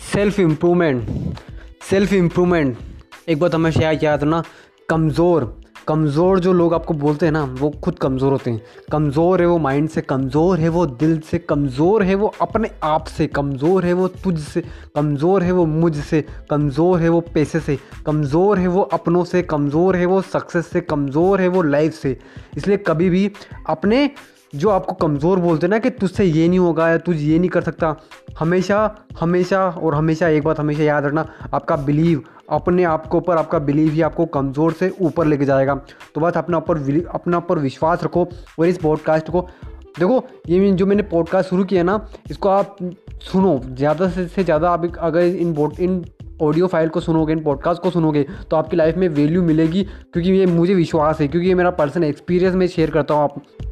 Self improvement self improvement. एक बात हमेशा याद रखना, कमज़ोर कमज़ोर जो लोग आपको बोलते हैं ना, वो खुद कमज़ोर होते हैं। कमज़ोर है वो माइंड से, कमज़ोर है वो दिल से, कमज़ोर है वो अपने आप से, कमज़ोर है वो तुझ से, कमज़ोर है वो मुझ से, कमज़ोर है वो पैसे से, कमज़ोर है वो अपनों से, कमज़ोर है वो सक्सेस से, कमज़ोर है वो लाइफ से। इसलिए कभी भी अपने जो आपको कमज़ोर बोलते हैं ना कि तुझसे ये नहीं होगा या तुझ ये नहीं कर सकता। हमेशा हमेशा और हमेशा, एक बात हमेशा याद रखना, आपका बिलीव अपने आप के ऊपर, आपका बिलीव ही आपको कमज़ोर से ऊपर लेके जाएगा। तो बस अपना ऊपर अपना ऊपर विश्वास रखो और इस पॉडकास्ट को, देखो, ये जो मैंने पॉडकास्ट शुरू किया ना, इसको आप सुनो। ज़्यादा से ज़्यादा आप अगर इन इन ऑडियो फ़ाइल को सुनोगे, इन पॉडकास्ट को सुनोगे तो आपकी लाइफ में वैल्यू मिलेगी, क्योंकि ये मुझे विश्वास है, क्योंकि ये मेरा पर्सनल एक्सपीरियंस मैं शेयर करता हूँ आप।